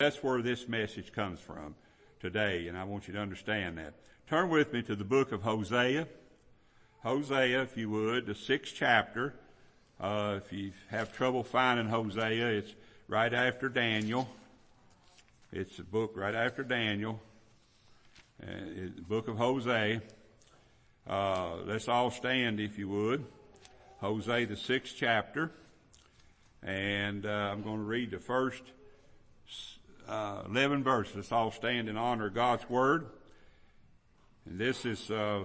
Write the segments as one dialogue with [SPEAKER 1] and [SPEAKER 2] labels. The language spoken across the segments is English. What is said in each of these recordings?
[SPEAKER 1] That's where this message comes from today, and I want you to understand that. Turn with me to the book of Hosea. Hosea, if you would, the sixth chapter. Uh, if you have trouble finding Hosea, it's right after Daniel. It's a book right after Daniel. Uh, the book of Hosea. Uh, let's all stand if you would. Hosea, the sixth chapter. And uh, I'm going to read the first uh, 11 verses. Let's all stand in honor God's Word. And this is uh,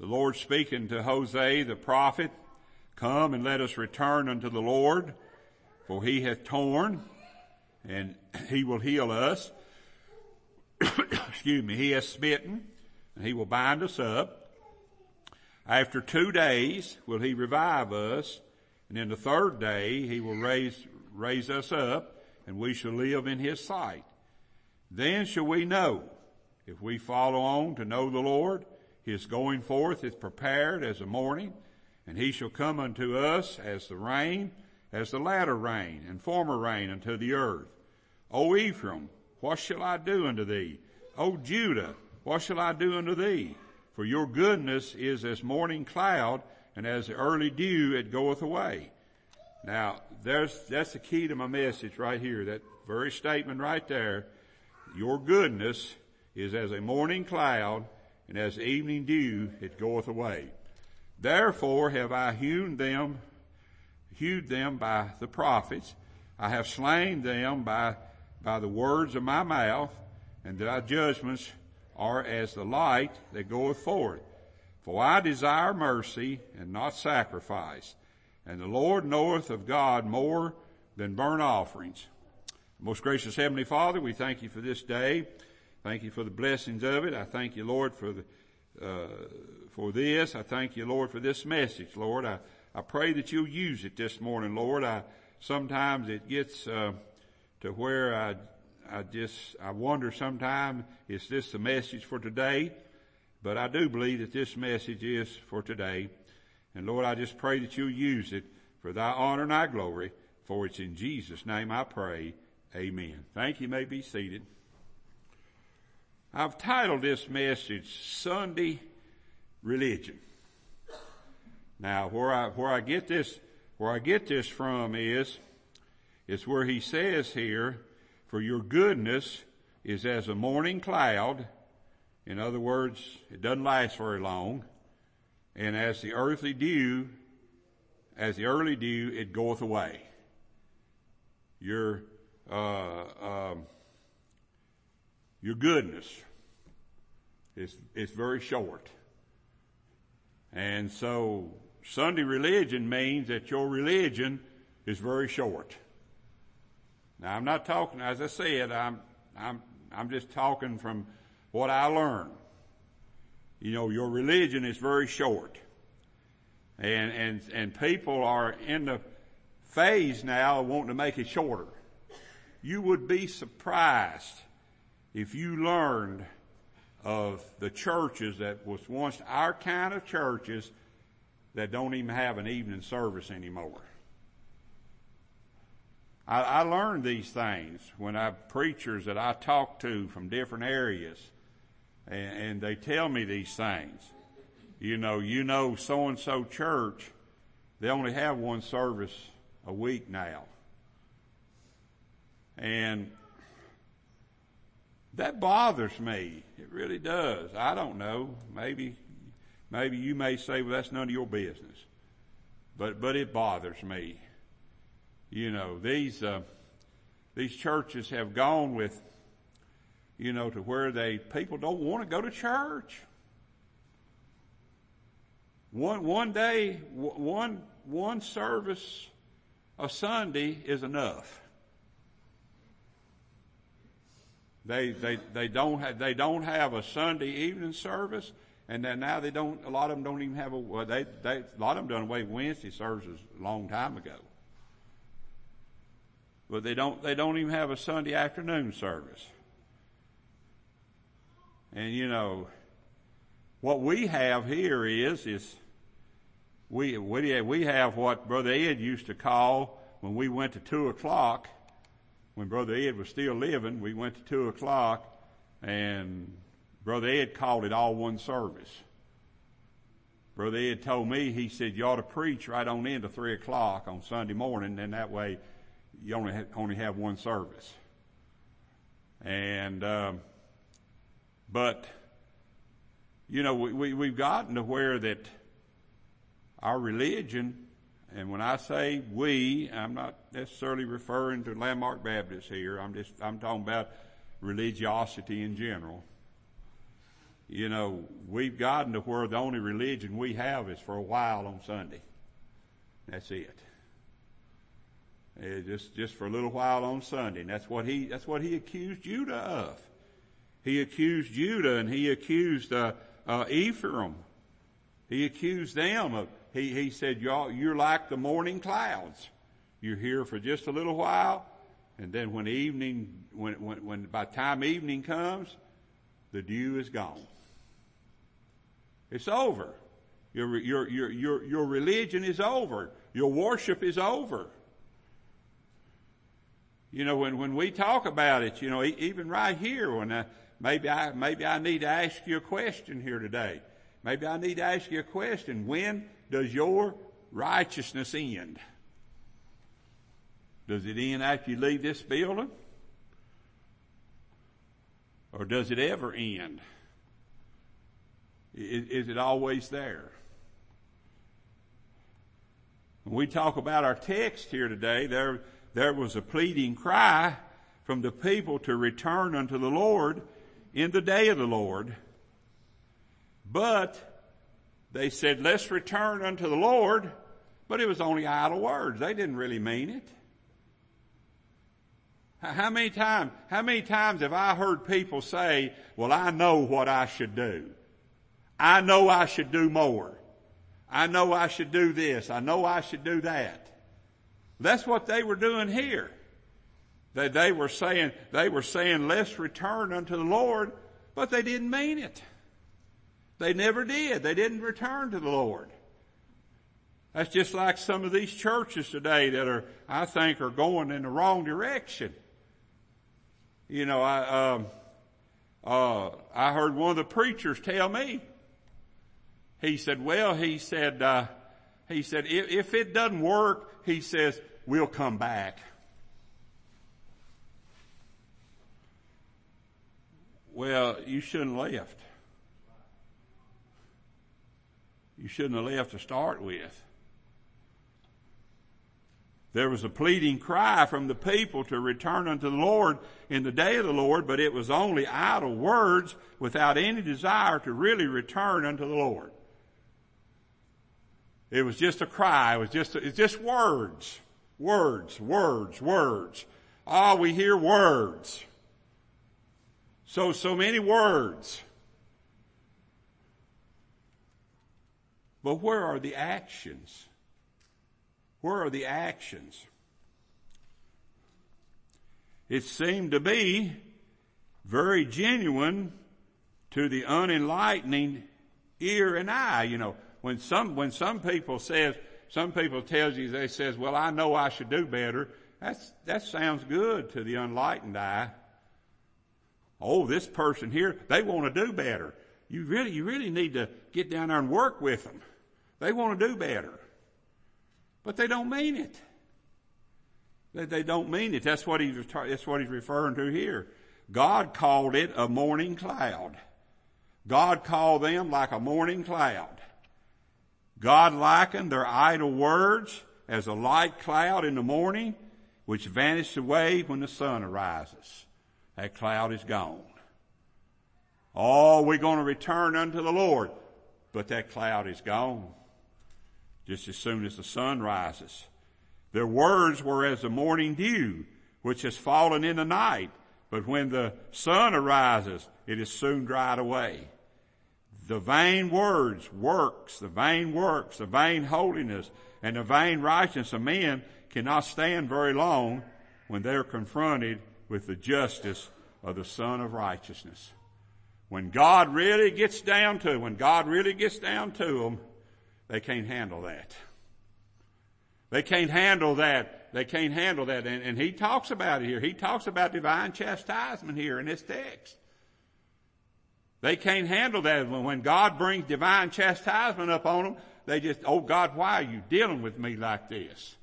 [SPEAKER 1] the Lord speaking to Hosea the prophet. Come and let us return unto the Lord, for he hath torn, and he will heal us. Excuse me, he has smitten, and he will bind us up. After two days will he revive us, and in the third day he will raise, raise us up, and we shall live in his sight. Then shall we know, if we follow on to know the Lord, his going forth is prepared as the morning, and he shall come unto us as the rain, as the latter rain, and former rain unto the earth. O Ephraim, what shall I do unto thee? O Judah, what shall I do unto thee? For your goodness is as morning cloud, and as the early dew it goeth away. Now, there's, that's the key to my message right here, that very statement right there. Your goodness is as a morning cloud, and as evening dew it goeth away. Therefore have I hewn them, hewed them by the prophets. I have slain them by, by the words of my mouth, and thy judgments are as the light that goeth forth. For I desire mercy and not sacrifice. And the Lord knoweth of God more than burnt offerings. Most gracious Heavenly Father, we thank you for this day. Thank you for the blessings of it. I thank you, Lord, for the, uh, for this. I thank you, Lord, for this message, Lord. I, I pray that you'll use it this morning, Lord. I, sometimes it gets, uh, to where I, I just, I wonder sometimes, is this the message for today? But I do believe that this message is for today. And Lord, I just pray that you'll use it for thy honor and thy glory. For it's in Jesus' name I pray. Amen. Thank you. you may be seated. I've titled this message Sunday Religion. Now, where I, where I get this, where I get this from is, is where he says here, for your goodness is as a morning cloud in other words, it doesn't last very long. And as the earthly dew, as the early dew, it goeth away. Your, uh, um, your goodness is, is very short. And so Sunday religion means that your religion is very short. Now I'm not talking, as I said, I'm, I'm, I'm just talking from what I learned. You know, your religion is very short. And, and, and people are in the phase now of wanting to make it shorter. You would be surprised if you learned of the churches that was once our kind of churches that don't even have an evening service anymore. I, I learned these things when I preachers that I talked to from different areas and, and they tell me these things. You know, you know so and so church, they only have one service a week now. And that bothers me. It really does. I don't know. Maybe, maybe you may say, well, that's none of your business. But, but it bothers me. You know, these, uh, these churches have gone with you know, to where they, people don't want to go to church. One, one day, one, one service a Sunday is enough. They, they, they don't have, they don't have a Sunday evening service and then now they don't, a lot of them don't even have a, well, they, they, a lot of them done away with Wednesday services a long time ago. But they don't, they don't even have a Sunday afternoon service. And you know, what we have here is, is we, we, have what Brother Ed used to call when we went to two o'clock, when Brother Ed was still living, we went to two o'clock and Brother Ed called it all one service. Brother Ed told me, he said, you ought to preach right on into three o'clock on Sunday morning, and that way you only have, only have one service. And, um, but, you know, we, we, we've gotten to where that our religion, and when I say we, I'm not necessarily referring to Landmark Baptists here. I'm just, I'm talking about religiosity in general you know, we've gotten to where the only religion we have is for a while on Sunday. That's it. It's just, just for a little while on Sunday. And that's what he, that's what he accused Judah of. He accused Judah and he accused, uh, uh, Ephraim. He accused them of, he, he said, y'all, you're like the morning clouds. You're here for just a little while, and then when evening, when, when, when by time evening comes, the dew is gone. It's over. Your, your, your, your, your religion is over. Your worship is over. You know, when, when we talk about it, you know, even right here, when I, maybe I, maybe I need to ask you a question here today. Maybe I need to ask you a question. When does your righteousness end? Does it end after you leave this building? Or does it ever end? Is, is it always there? When we talk about our text here today, there, there was a pleading cry from the people to return unto the Lord in the day of the Lord. But they said, let's return unto the Lord, but it was only idle words. They didn't really mean it. How many times, how many times have I heard people say, well, I know what I should do. I know I should do more. I know I should do this. I know I should do that. That's what they were doing here. They, they were saying, they were saying, let's return unto the Lord, but they didn't mean it. They never did. They didn't return to the Lord. That's just like some of these churches today that are, I think, are going in the wrong direction. You know, I, um, uh, I heard one of the preachers tell me, he said, well, he said, uh, he said, if, if it doesn't work, he says, we'll come back. Well, you shouldn't have left. You shouldn't have left to start with. There was a pleading cry from the people to return unto the Lord in the day of the Lord, but it was only idle words without any desire to really return unto the Lord. It was just a cry. It was just, it's just words. Words, words, words. Ah, we hear words. So, so many words. But where are the actions? Where are the actions? It seemed to be very genuine to the unenlightening ear and eye. You know, when some, when some people says, some people tells you, they says, well, I know I should do better. That's, that sounds good to the unlightened eye. Oh, this person here, they want to do better. You really, you really need to get down there and work with them. They want to do better. But they don't mean it. They, they don't mean it. That's what he's, that's what he's referring to here. God called it a morning cloud. God called them like a morning cloud. God likened their idle words as a light cloud in the morning, which vanishes away when the sun arises. That cloud is gone. Oh, we're going to return unto the Lord, but that cloud is gone just as soon as the sun rises. Their words were as the morning dew, which has fallen in the night, but when the sun arises, it is soon dried away the vain words, works, the vain works, the vain holiness, and the vain righteousness of men cannot stand very long when they're confronted with the justice of the Son of Righteousness. When God really gets down to, when God really gets down to them, they can't handle that. They can't handle that. They can't handle that. And, and he talks about it here. He talks about divine chastisement here in this text. They can't handle that. When God brings divine chastisement up on them, they just, oh God, why are you dealing with me like this?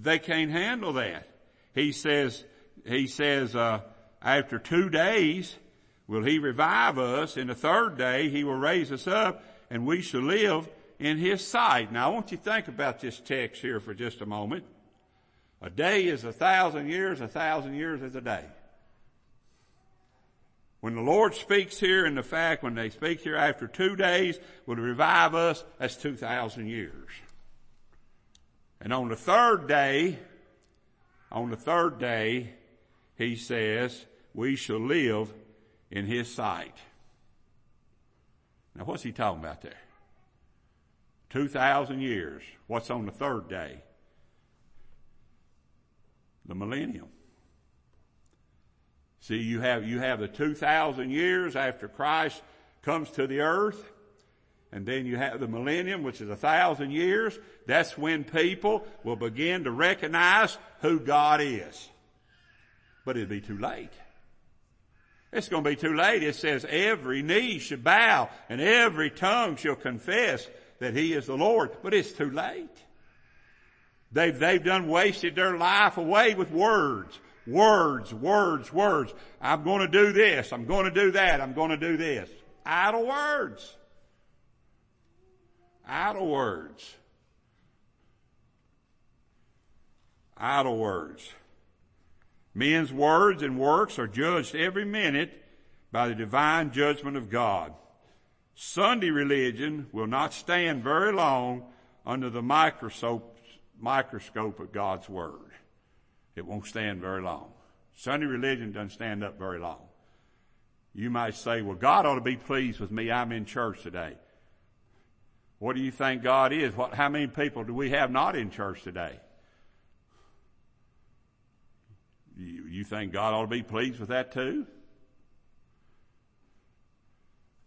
[SPEAKER 1] They can't handle that. He says, he says, uh, after two days will he revive us. In the third day he will raise us up and we shall live in his sight. Now I want you to think about this text here for just a moment. A day is a thousand years, a thousand years is a day. When the Lord speaks here in the fact, when they speak here after two days will revive us, that's 2,000 years. And on the third day, on the third day, he says, we shall live in his sight. Now what's he talking about there? 2,000 years. What's on the third day? The millennium. See, you have, you have the 2,000 years after Christ comes to the earth. And then you have the millennium, which is a thousand years. That's when people will begin to recognize who God is. But it'd be too late. It's going to be too late. It says every knee should bow and every tongue shall confess that He is the Lord. But it's too late. They've, they've done wasted their life away with words. Words, words, words. I'm going to do this. I'm going to do that. I'm going to do this. Idle words. Idle words. Idle words. Men's words and works are judged every minute by the divine judgment of God. Sunday religion will not stand very long under the microscope, microscope of God's Word. It won't stand very long. Sunday religion doesn't stand up very long. You might say, well, God ought to be pleased with me. I'm in church today. What do you think God is? What, how many people do we have not in church today? You, think God ought to be pleased with that too?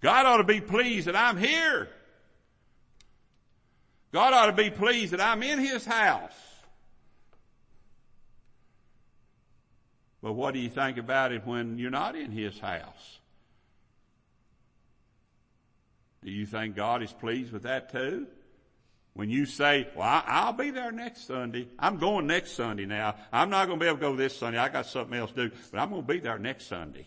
[SPEAKER 1] God ought to be pleased that I'm here. God ought to be pleased that I'm in His house. But what do you think about it when you're not in His house? Do you think God is pleased with that too? When you say, well, I'll be there next Sunday. I'm going next Sunday now. I'm not going to be able to go this Sunday. I got something else to do, but I'm going to be there next Sunday.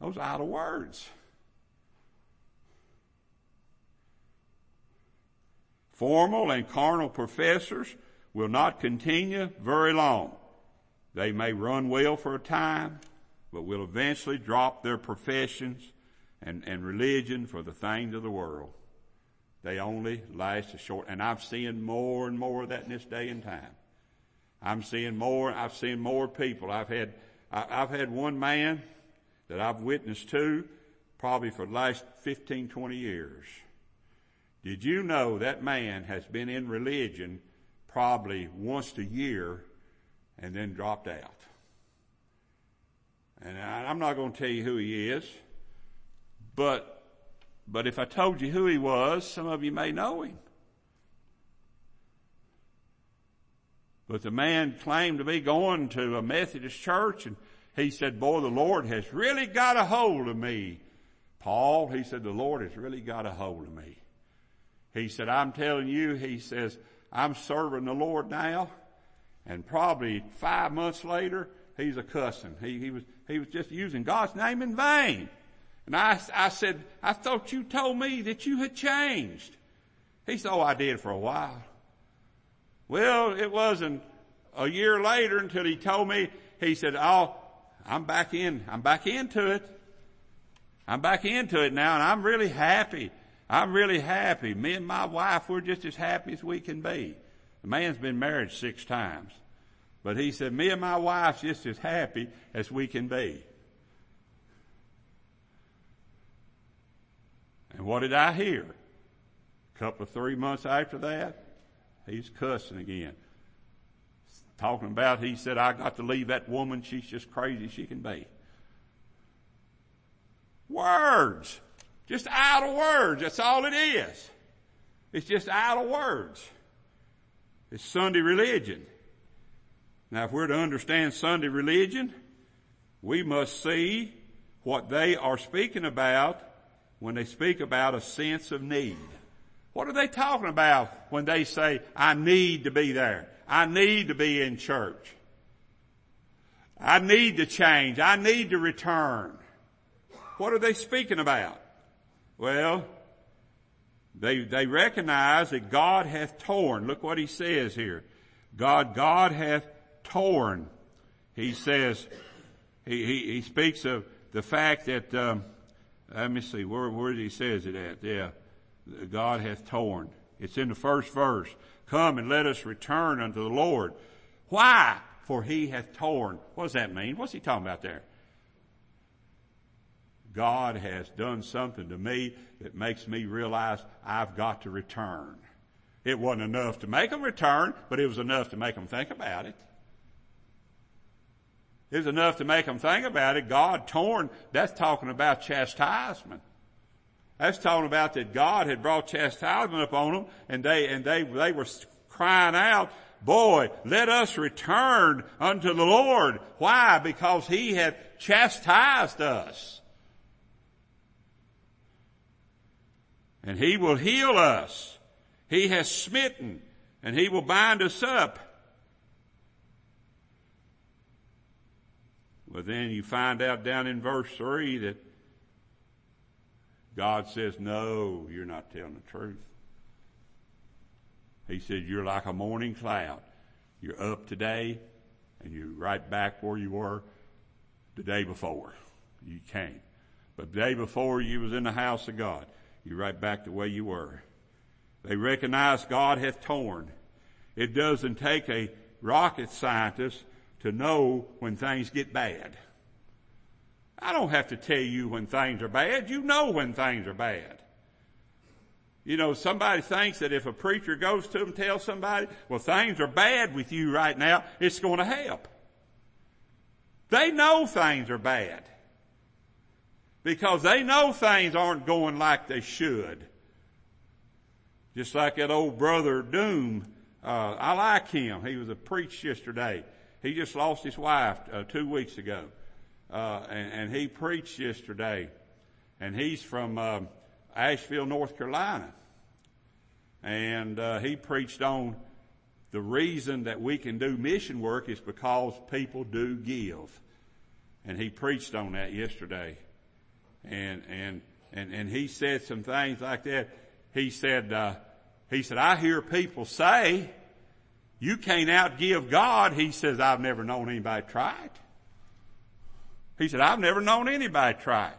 [SPEAKER 1] Those idle words. Formal and carnal professors will not continue very long. They may run well for a time, but will eventually drop their professions and, and religion for the things of the world. They only last a short, and I've seen more and more of that in this day and time. I'm seeing more, I've seen more people. I've had, I, I've had one man that I've witnessed to probably for the last 15, 20 years. Did you know that man has been in religion probably once a year and then dropped out? And I, I'm not going to tell you who he is, but but if I told you who he was, some of you may know him. But the man claimed to be going to a Methodist church and he said, boy, the Lord has really got a hold of me. Paul, he said, the Lord has really got a hold of me. He said, I'm telling you, he says, I'm serving the Lord now. And probably five months later, he's a cussing. He, he was, he was just using God's name in vain. And I, I said, I thought you told me that you had changed. He said, oh, I did for a while. Well, it wasn't a year later until he told me, he said, oh, I'm back in, I'm back into it. I'm back into it now and I'm really happy. I'm really happy. Me and my wife, we're just as happy as we can be. The man's been married six times. But he said, me and my wife's just as happy as we can be. And what did I hear? A couple of three months after that, he's cussing again. Talking about, he said, I got to leave that woman. She's just crazy she can be. Words. Just idle words. That's all it is. It's just idle words. It's Sunday religion. Now if we're to understand Sunday religion, we must see what they are speaking about when they speak about a sense of need. What are they talking about when they say, I need to be there? I need to be in church. I need to change. I need to return. What are they speaking about? Well, they, they recognize that God hath torn. Look what he says here. God, God hath torn. He says, he, he, he speaks of the fact that, um, let me see, where, where he says it at? Yeah. God hath torn. It's in the first verse. Come and let us return unto the Lord. Why? For he hath torn. What does that mean? What's he talking about there? God has done something to me that makes me realize I've got to return. It wasn't enough to make them return, but it was enough to make them think about it. Was enough to make them think about it. God torn, that's talking about chastisement. That's talking about that God had brought chastisement upon them and they, and they, they were crying out, boy, let us return unto the Lord. Why? Because He had chastised us. And He will heal us. He has smitten and He will bind us up. But then you find out down in verse 3 that God says, no, you're not telling the truth. He said, you're like a morning cloud. You're up today and you're right back where you were the day before. You came. But the day before you was in the house of God. You're right back the way you were. They recognize God hath torn. It doesn't take a rocket scientist to know when things get bad. I don't have to tell you when things are bad. You know when things are bad. You know, somebody thinks that if a preacher goes to them, tells somebody, well, things are bad with you right now, it's going to help. They know things are bad. Because they know things aren't going like they should. Just like that old brother Doom. Uh, I like him. He was a preach yesterday. He just lost his wife uh, two weeks ago uh, and, and, he preached yesterday, and he's from uh, Asheville, North Carolina, and uh, he preached on the reason that we can do mission work is because people do give, and he preached on that yesterday, and and and and he said some things like that. He said uh, he said I hear people say. You can't outgive God. He says, I've never known anybody try it. He said, I've never known anybody try it.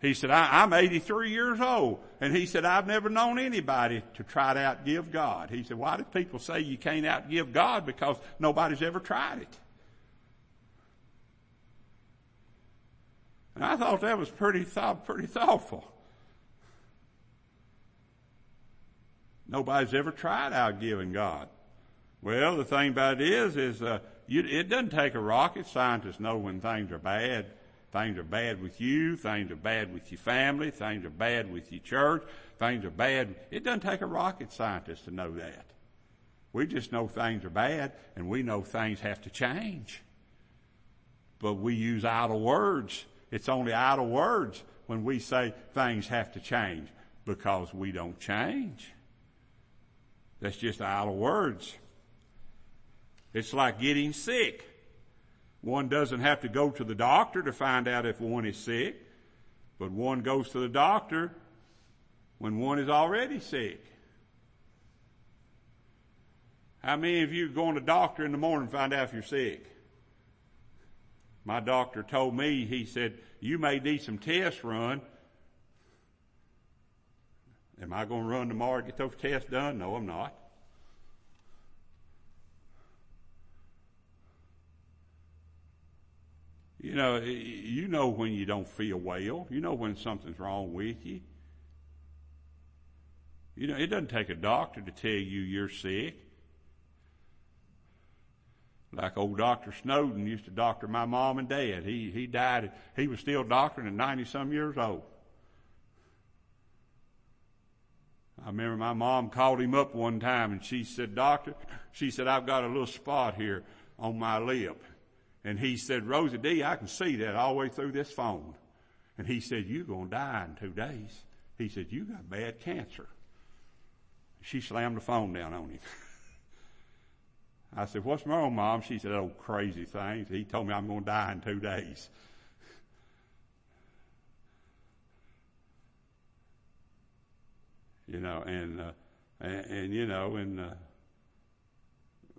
[SPEAKER 1] He said, I, am 83 years old. And he said, I've never known anybody to try to outgive God. He said, why do people say you can't outgive God? Because nobody's ever tried it. And I thought that was pretty, thought, pretty thoughtful. Nobody's ever tried outgiving God. Well, the thing about it is, is uh, you, it doesn't take a rocket scientist to know when things are bad. Things are bad with you. Things are bad with your family. Things are bad with your church. Things are bad. It doesn't take a rocket scientist to know that. We just know things are bad and we know things have to change. But we use idle words. It's only idle words when we say things have to change because we don't change. That's just idle words. It's like getting sick. One doesn't have to go to the doctor to find out if one is sick, but one goes to the doctor when one is already sick. How many of you going to the doctor in the morning and find out if you're sick? My doctor told me, he said, you may need some tests run. Am I going to run tomorrow to get those tests done? No, I'm not. You know, you know when you don't feel well. You know when something's wrong with you. You know, it doesn't take a doctor to tell you you're sick. Like old Dr. Snowden used to doctor my mom and dad. He, he died, he was still doctoring at 90 some years old. I remember my mom called him up one time and she said, doctor, she said, I've got a little spot here on my lip. And he said, Rosie D, I can see that all the way through this phone. And he said, you're going to die in two days. He said, you got bad cancer. She slammed the phone down on him. I said, what's wrong, mom? She said, oh, crazy things. He told me I'm going to die in two days. you know, and, uh, and, and, you know, and, uh,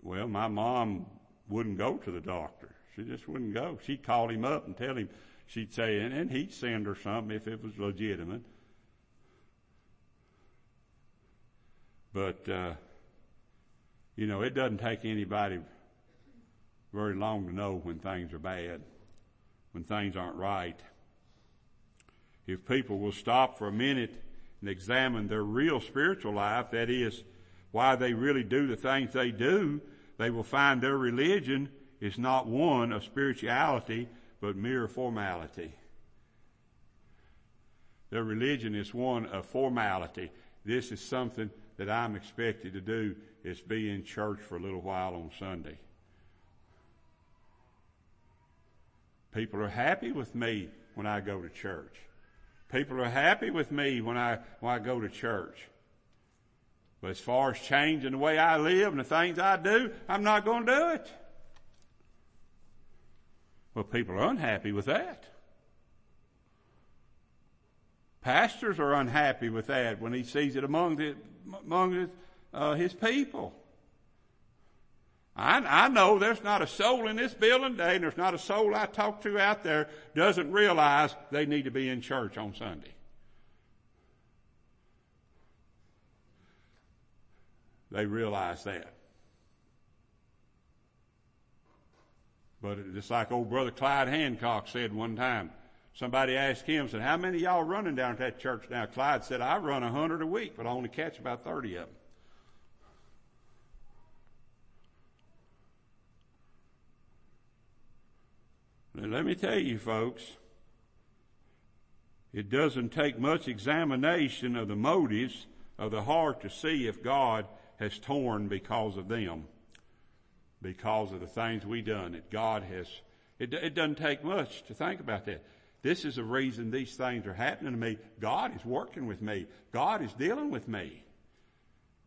[SPEAKER 1] well, my mom wouldn't go to the doctor. She just wouldn't go. She'd call him up and tell him, she'd say, and, and he'd send her something if it was legitimate. But, uh, you know, it doesn't take anybody very long to know when things are bad, when things aren't right. If people will stop for a minute and examine their real spiritual life, that is, why they really do the things they do, they will find their religion is not one of spirituality, but mere formality. Their religion is one of formality. This is something that I'm expected to do is be in church for a little while on Sunday. People are happy with me when I go to church. People are happy with me when I, when I go to church. But as far as changing the way I live and the things I do, I'm not going to do it. Well, people are unhappy with that. Pastors are unhappy with that when he sees it among the, among his, uh, his people. I, I know there's not a soul in this building today, and there's not a soul I talk to out there doesn't realize they need to be in church on Sunday. They realize that. But just like old brother Clyde Hancock said one time, somebody asked him, said, how many y'all running down at that church now? Clyde said, I run a hundred a week, but I only catch about 30 of them. Now, let me tell you folks, it doesn't take much examination of the motives of the heart to see if God has torn because of them, because of the things we done. That God has. It, it doesn't take much to think about that. This is the reason these things are happening to me. God is working with me. God is dealing with me.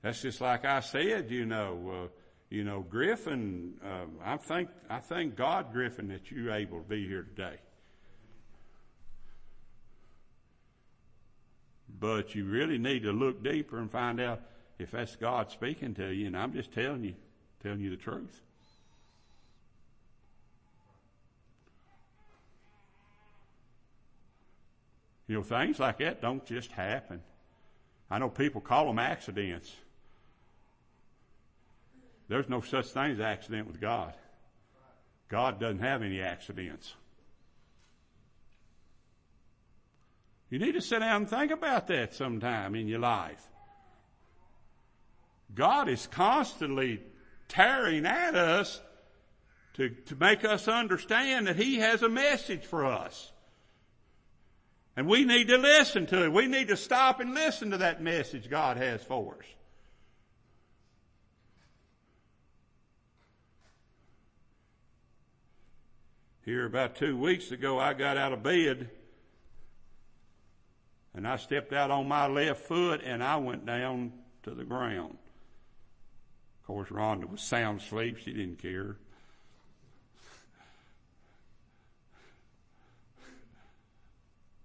[SPEAKER 1] That's just like I said, you know. Uh, you know, Griffin, uh, I thank, I thank God, Griffin, that you're able to be here today. But you really need to look deeper and find out if that's God speaking to you. And I'm just telling you, telling you the truth. You know, things like that don't just happen. I know people call them accidents. There's no such thing as accident with God. God doesn't have any accidents. You need to sit down and think about that sometime in your life. God is constantly tearing at us to, to make us understand that He has a message for us. And we need to listen to it. We need to stop and listen to that message God has for us. Here about two weeks ago, I got out of bed and I stepped out on my left foot and I went down to the ground. Of course, Rhonda was sound asleep. She didn't care.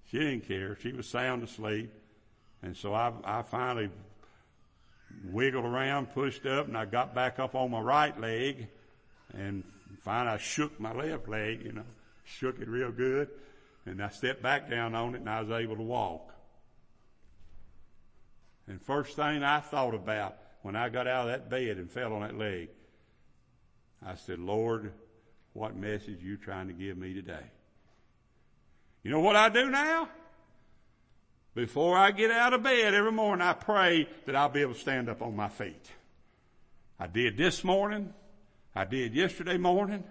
[SPEAKER 1] She didn't care. She was sound asleep. And so I, I finally wiggled around, pushed up, and I got back up on my right leg and finally I shook my left leg, you know, shook it real good. And I stepped back down on it and I was able to walk. And first thing I thought about when I got out of that bed and fell on that leg, I said, Lord, what message you trying to give me today? You know what I do now? Before I get out of bed every morning, I pray that I'll be able to stand up on my feet. I did this morning. I did yesterday morning.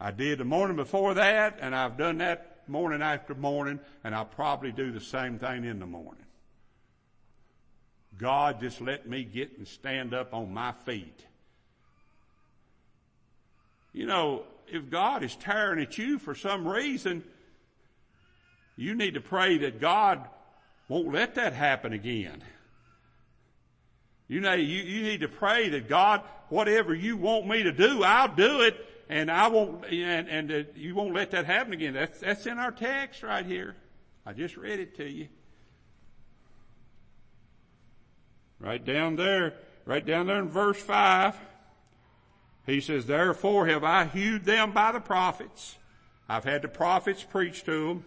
[SPEAKER 1] I did the morning before that, and I've done that morning after morning, and I'll probably do the same thing in the morning. God just let me get and stand up on my feet. You know, if God is tearing at you for some reason, you need to pray that God won't let that happen again. You know, you, you need to pray that God, whatever you want me to do, I'll do it, and I won't, and, and uh, you won't let that happen again. That's, that's in our text right here. I just read it to you. Right down there, right down there in verse 5. He says, therefore have I hewed them by the prophets. I've had the prophets preach to them,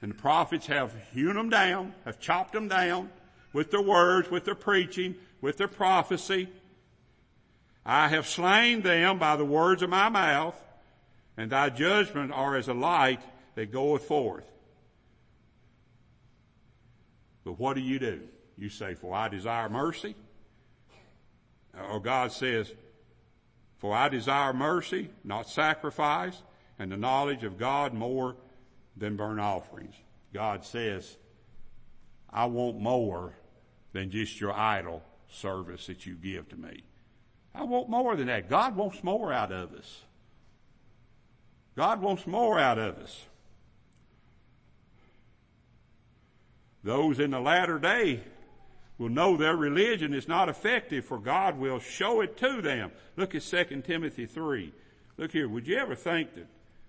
[SPEAKER 1] and the prophets have hewn them down, have chopped them down with their words, with their preaching, with their prophecy. I have slain them by the words of my mouth, and thy judgment are as a light that goeth forth. But what do you do? You say, for I desire mercy. Or God says, for I desire mercy, not sacrifice, and the knowledge of God more than burnt offerings. God says, I want more than just your idle service that you give to me. I want more than that. God wants more out of us. God wants more out of us. Those in the latter day will know their religion is not effective for God will show it to them. Look at 2 Timothy 3. Look here, would you ever think that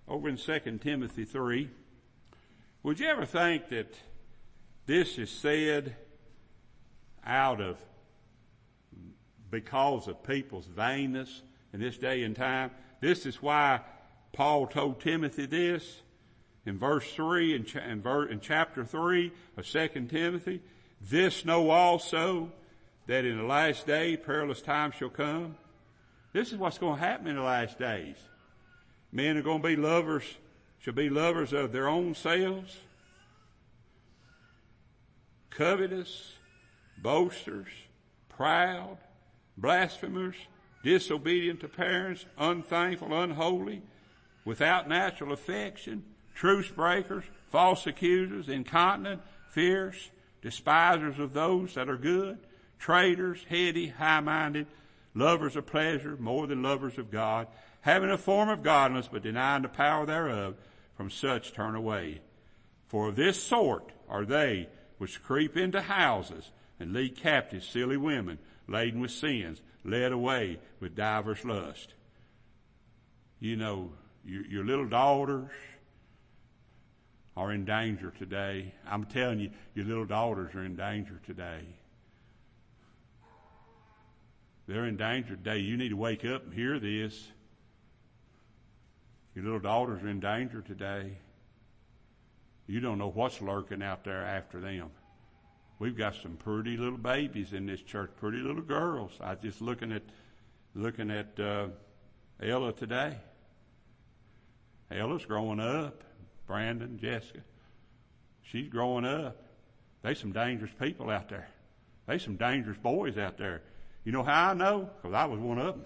[SPEAKER 1] over in 2 Timothy 3, would you ever think that this is said out of because of people's vainness in this day and time? This is why Paul told Timothy this in verse 3 and, in, in chapter 3 of 2 Timothy. This know also that in the last day perilous times shall come. This is what's going to happen in the last days. Men are going to be lovers, shall be lovers of their own selves, covetous, boasters, proud, blasphemers, disobedient to parents, unthankful, unholy, without natural affection, truce breakers, false accusers, incontinent, fierce, despisers of those that are good, traitors, heady, high-minded, lovers of pleasure more than lovers of God, having a form of godliness but denying the power thereof, from such turn away. For of this sort are they which creep into houses and lead captive silly women laden with sins, led away with divers lust. You know, your, your little daughters, are in danger today. I'm telling you, your little daughters are in danger today. They're in danger today. You need to wake up and hear this. Your little daughters are in danger today. You don't know what's lurking out there after them. We've got some pretty little babies in this church, pretty little girls. I was just looking at looking at uh, Ella today. Ella's growing up. Brandon, Jessica. She's growing up. There's some dangerous people out there. There's some dangerous boys out there. You know how I know? Because I was one of them.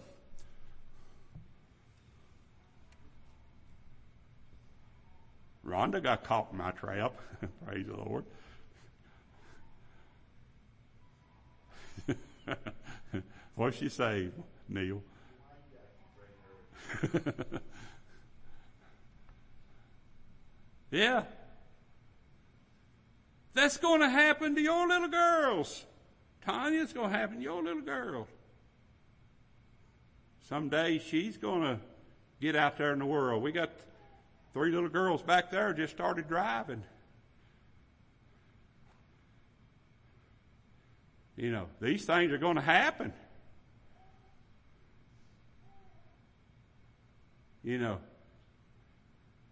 [SPEAKER 1] Rhonda got caught in my trap. Praise the Lord. What'd she say, Neil? Yeah. That's going to happen to your little girls. Tanya, it's going to happen to your little girl. Someday she's going to get out there in the world. We got three little girls back there just started driving. You know, these things are going to happen. You know,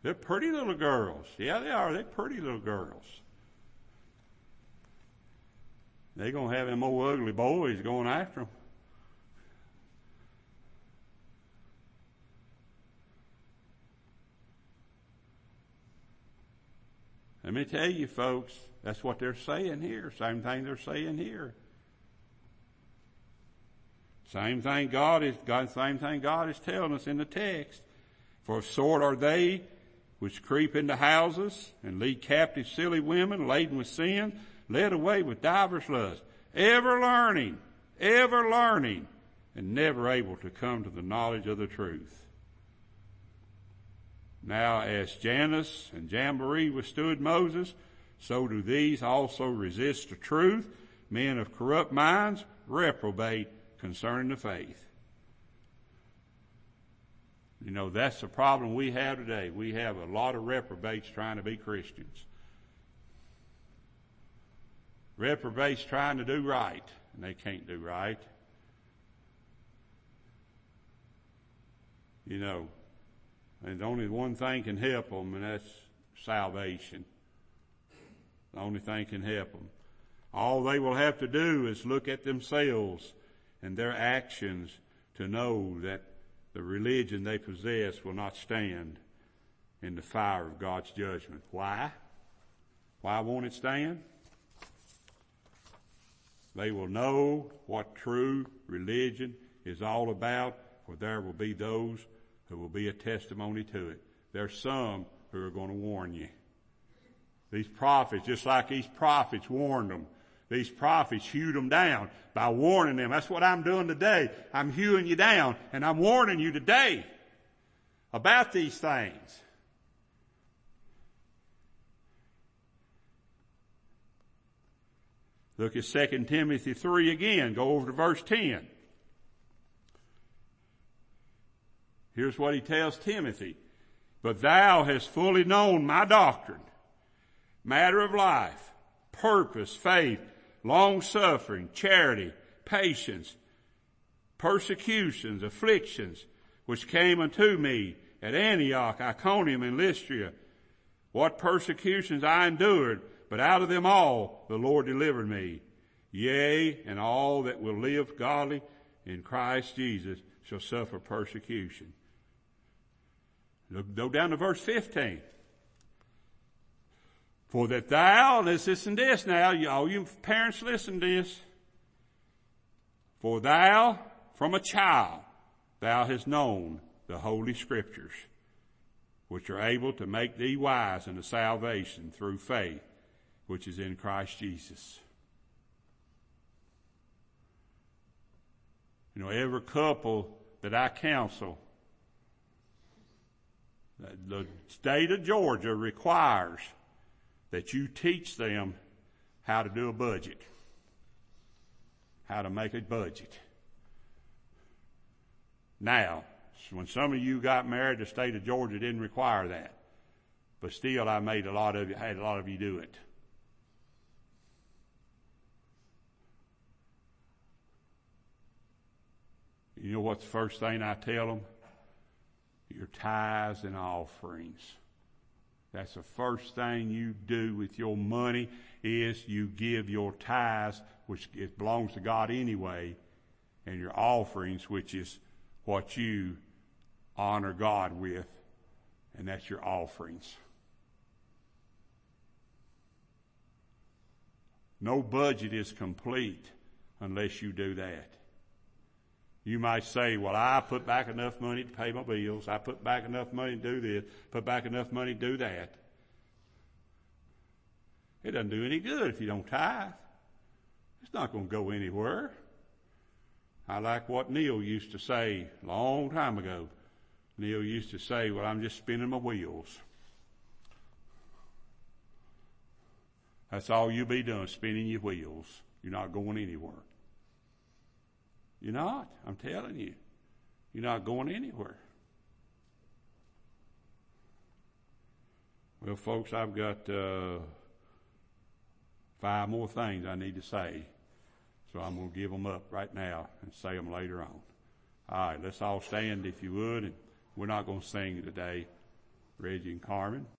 [SPEAKER 1] they're pretty little girls. Yeah, they are. They're pretty little girls. They're going to have them old ugly boys going after them. Let me tell you, folks, that's what they're saying here. Same thing they're saying here. Same thing God is, God, same thing God is telling us in the text. For sort are they which creep into houses and lead captive silly women laden with sin, led away with divers lusts. ever learning, ever learning, and never able to come to the knowledge of the truth. Now, as Jannes and Jambres withstood Moses, so do these also resist the truth. Men of corrupt minds reprobate concerning the faith. You know, that's the problem we have today. We have a lot of reprobates trying to be Christians. Reprobates trying to do right, and they can't do right. You know, and only one thing can help them, and that's salvation. The only thing can help them. All they will have to do is look at themselves and their actions to know that the religion they possess will not stand in the fire of God's judgment. Why? Why won't it stand? They will know what true religion is all about, for there will be those who will be a testimony to it. There's some who are going to warn you. These prophets, just like these prophets warned them, these prophets hewed them down by warning them. That's what I'm doing today. I'm hewing you down and I'm warning you today about these things. Look at 2 Timothy 3 again. Go over to verse 10. Here's what he tells Timothy. But thou hast fully known my doctrine, matter of life, purpose, faith, long suffering, charity, patience, persecutions, afflictions, which came unto me at Antioch, Iconium, and Lystra. What persecutions I endured, but out of them all the Lord delivered me. Yea, and all that will live godly in Christ Jesus shall suffer persecution. Look, go down to verse 15. For that thou, let's listen to this now, all you parents listen to this. For thou, from a child, thou hast known the holy scriptures, which are able to make thee wise unto salvation through faith, which is in Christ Jesus. You know, every couple that I counsel, the state of Georgia requires that you teach them how to do a budget, how to make a budget. Now, when some of you got married, the state of Georgia didn't require that. But still, I made a lot of you, had a lot of you do it. You know what's the first thing I tell them? Your tithes and offerings. That's the first thing you do with your money is you give your tithes, which it belongs to God anyway, and your offerings, which is what you honor God with, and that's your offerings. No budget is complete unless you do that. You might say, well, I put back enough money to pay my bills. I put back enough money to do this, put back enough money to do that. It doesn't do any good if you don't tithe. It's not going to go anywhere. I like what Neil used to say a long time ago. Neil used to say, well, I'm just spinning my wheels. That's all you'll be doing, spinning your wheels. You're not going anywhere. You're not. I'm telling you. You're not going anywhere. Well, folks, I've got uh, five more things I need to say. So I'm going to give them up right now and say them later on. All right, let's all stand if you would. And we're not going to sing today, Reggie and Carmen.